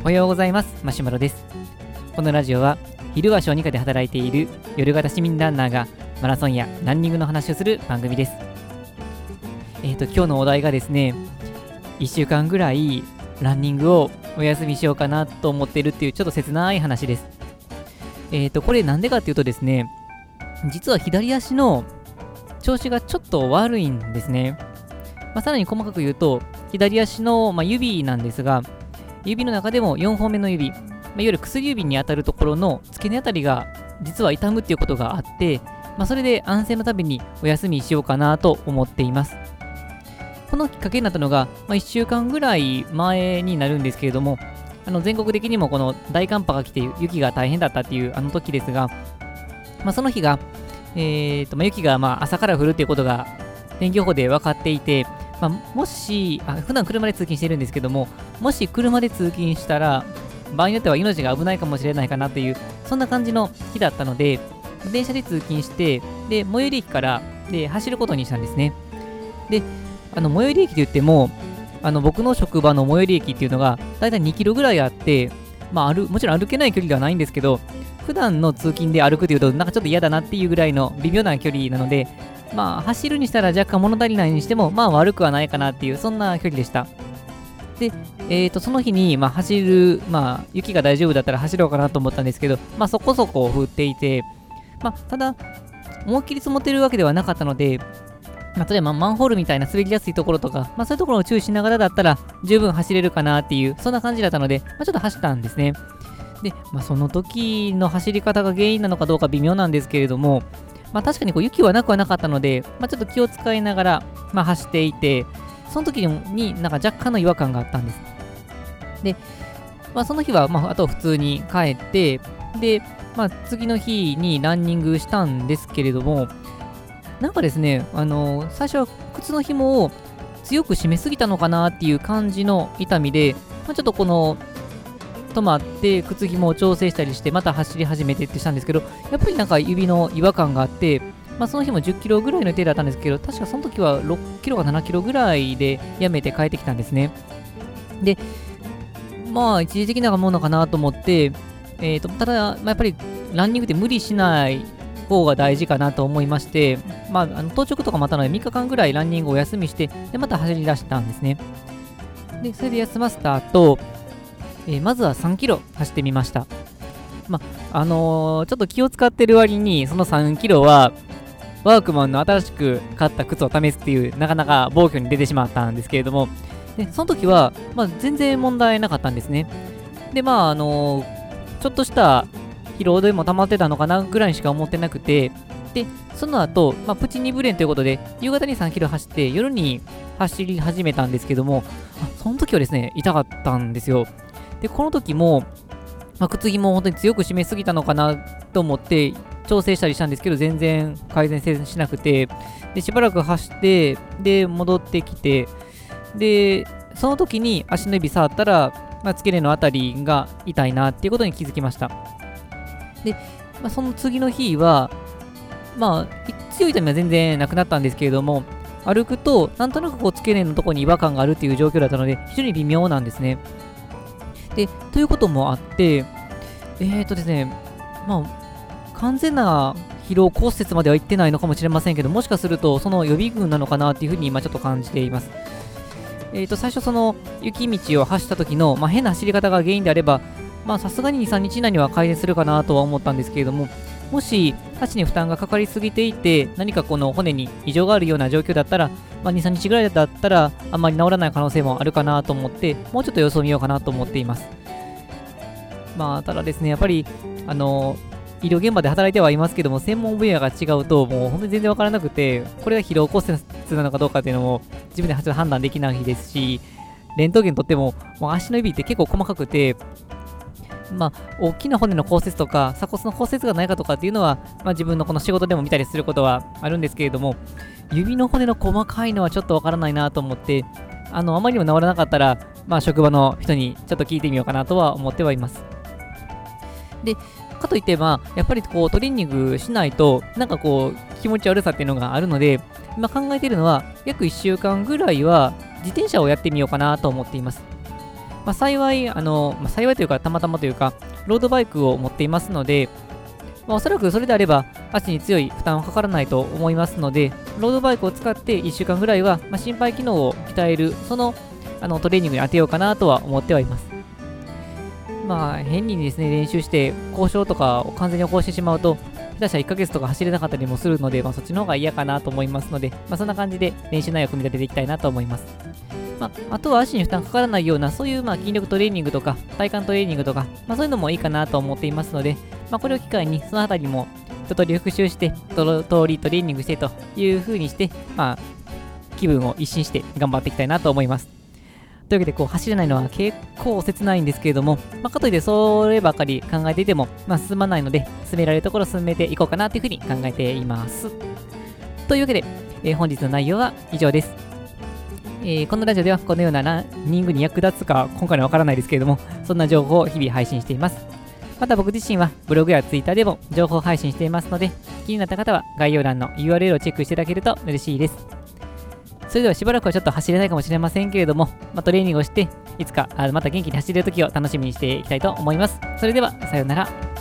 おはようございます。マシュマロです。このラジオは昼は小児科で働いている夜型市民ランナーがマラソンやランニングの話をする番組です。えっ、ー、と今日のお題がですね1週間ぐらいランニングをお休みしようかなと思ってるっていうちょっと切ない話です。えっ、ー、とこれなんでかっていうとですね実は左足の調子がちょっと悪いんですね。まあ、さらに細かく言うと、左足の、まあ、指なんですが、指の中でも4本目の指、まあ、いわゆる薬指に当たるところの付け根あたりが実は痛むっていうことがあって、まあ、それで安静のためにお休みしようかなと思っています。このきっかけになったのが、まあ、1週間ぐらい前になるんですけれども、あの全国的にもこの大寒波が来て雪が大変だったっていうあの時ですが、まあ、その日が、えーとまあ、雪がまあ朝から降るっていうことが天気予報で分かっていて、まあ、もしあ、普段車で通勤してるんですけども、もし車で通勤したら、場合によっては命が危ないかもしれないかなという、そんな感じの日だったので、電車で通勤して、で、最寄り駅からで走ることにしたんですね。で、あの最寄り駅といっても、あの僕の職場の最寄り駅っていうのが、だいたい2キロぐらいあって、まあ、あるもちろん歩けない距離ではないんですけど、普段の通勤で歩くというと、なんかちょっと嫌だなっていうぐらいの微妙な距離なので、まあ、走るにしたら若干物足りないにしても、まあ悪くはないかなっていう、そんな距離でした。で、えー、とその日に、まあ、走る、まあ、雪が大丈夫だったら走ろうかなと思ったんですけど、まあ、そこそこ降っていて、まあ、ただ、思いっきり積もってるわけではなかったので、まあ、例えばマンホールみたいな滑りやすいところとか、まあ、そういうところを注意しながらだったら十分走れるかなっていう、そんな感じだったので、まあ、ちょっと走ったんですね。で、まあ、その時の走り方が原因なのかどうか微妙なんですけれども、まあ、確かにこう雪はなくはなかったので、まあ、ちょっと気を使いながら、まあ、走っていて、その時になんか若干の違和感があったんです。で、まあ、その日は、まあ、あと普通に帰って、で、まあ、次の日にランニングしたんですけれども、なんかですね、あの最初は靴の紐を強く締めすぎたのかなっていう感じの痛みで、まあ、ちょっとこの止まって靴紐を調整したりしてまた走り始めてってしたんですけどやっぱりなんか指の違和感があって、まあ、その日も10キロぐらいの予定だったんですけど確かその時は6キロか7キロぐらいでやめて帰ってきたんですねでまあ一時的なものかなと思って、えーと、ただ、まあ、やっぱりランニングって無理しない方が大事かなと思いまして、まあ、あの当直とかまたので3日間ぐらいランニングを休みして、でまた走り出したんですね。で、それで休ませた後、えー、まずは3キロ走ってみました。まあのー、ちょっと気を使ってる割に、その3キロは、ワークマンの新しく買った靴を試すっていう、なかなか暴挙に出てしまったんですけれども、でその時は、まあ、全然問題なかったんですね。で、まあ、あのー、ちょっとした疲労でも溜まってたのかなぐらいしか思ってなくて、で、その後、まあ、プチ2ブレンということで、夕方に3キロ走って、夜に走り始めたんですけども、その時はですね、痛かったんですよ。で、この時も、まあ、靴ひも本当に強く締めすぎたのかなと思って調整したりしたんですけど、全然改善しなくて、で、しばらく走って、で、戻ってきて、で、その時に足の指触ったら、まあ、付け根のあたりが痛いなっていうことに気づきました。で、まあ、その次の日は、まあ、強い痛みは全然なくなったんですけれども、歩くと、なんとなくこう付け根のところに違和感があるっていう状況だったので、非常に微妙なんですね。で、ということもあって、えーとですね、まあ、完全な疲労骨折まではいってないのかもしれませんけど、もしかするとその予備軍なのかなっていうふうに今ちょっと感じています。えーと、最初その雪道を走った時の、まあ、変な走り方が原因であれば、まあさすがに2、3日以内には改善するかなとは思ったんですけれども、もし足に負担がかかりすぎていて、何かこの骨に異常があるような状況だったら、まあ、2、3日ぐらいだったら、あんまり治らない可能性もあるかなと思って、もうちょっと様子を見ようかなと思っています。まあ、ただですね、やっぱり、あの、医療現場で働いてはいますけども、専門分野が違うと、もう本当に全然わからなくて、これが疲労骨折なのかどうかっていうのも、自分で判断できない日ですし、レントゲンとっても、もう足の指って結構細かくて、まあ、大きな骨の骨折とか、鎖骨の骨折がないかとかっていうのは、まあ、自分のこの仕事でも見たりすることはあるんですけれども、指の骨の細かいのはちょっとわからないなと思って、あの、あまりにも治らなかったら、まあ、職場の人にちょっと聞いてみようかなとは思ってはいます。で、かといって、まあ、やっぱりこう、トレーニングしないと、なんかこう、気持ち悪さっていうのがあるので、今考えているのは、約1週間ぐらいは、自転車をやってみようかなと思っています。まあ、幸い、あの、まあ、幸いというか、たまたまというか、ロードバイクを持っていますので、まあ、おそらくそれであれば、足に強い負担はかからないと思いますので、ロードバイクを使って1週間ぐらいは、まあ、心肺機能を鍛える、そのあのトレーニングに当てようかなとは思ってはいます。まあ、変にですね、練習して、交渉とかを完全に起こしてしまうと、下手したら1ヶ月とか走れなかったりもするので、まあ、そっちの方が嫌かなと思いますので、まあ、そんな感じで練習内容を組み立てていきたいなと思います。まあ、あとは足に負担かからないような、そういうまあ筋力トレーニングとか、体幹トレーニングとか、まあ、そういうのもいいかなと思っていますので、まあ、これを機会に、そのあたりも一通り復習して、と通りトレーニングしてという風にして、まあ、気分を一新して頑張っていきたいなと思います。というわけで、こう、走れないのは結構切ないんですけれども、まあ、かといってそればかり考えていても、まあ、進まないので、進められるところ進めていこうかなというふうに考えています。というわけで、えー、本日の内容は以上です。えー、このラジオではこのようなランニングに役立つか今回はわからないですけれども、そんな情報を日々配信しています。また僕自身はブログやツイッターでも情報配信していますので、気になった方は概要欄の URL をチェックしていただけると嬉しいです。それではしばらくはちょっと走れないかもしれませんけれども、まあ、トレーニングをして、いつかまた元気に走れる時を楽しみにしていきたいと思います。それでは、さようなら。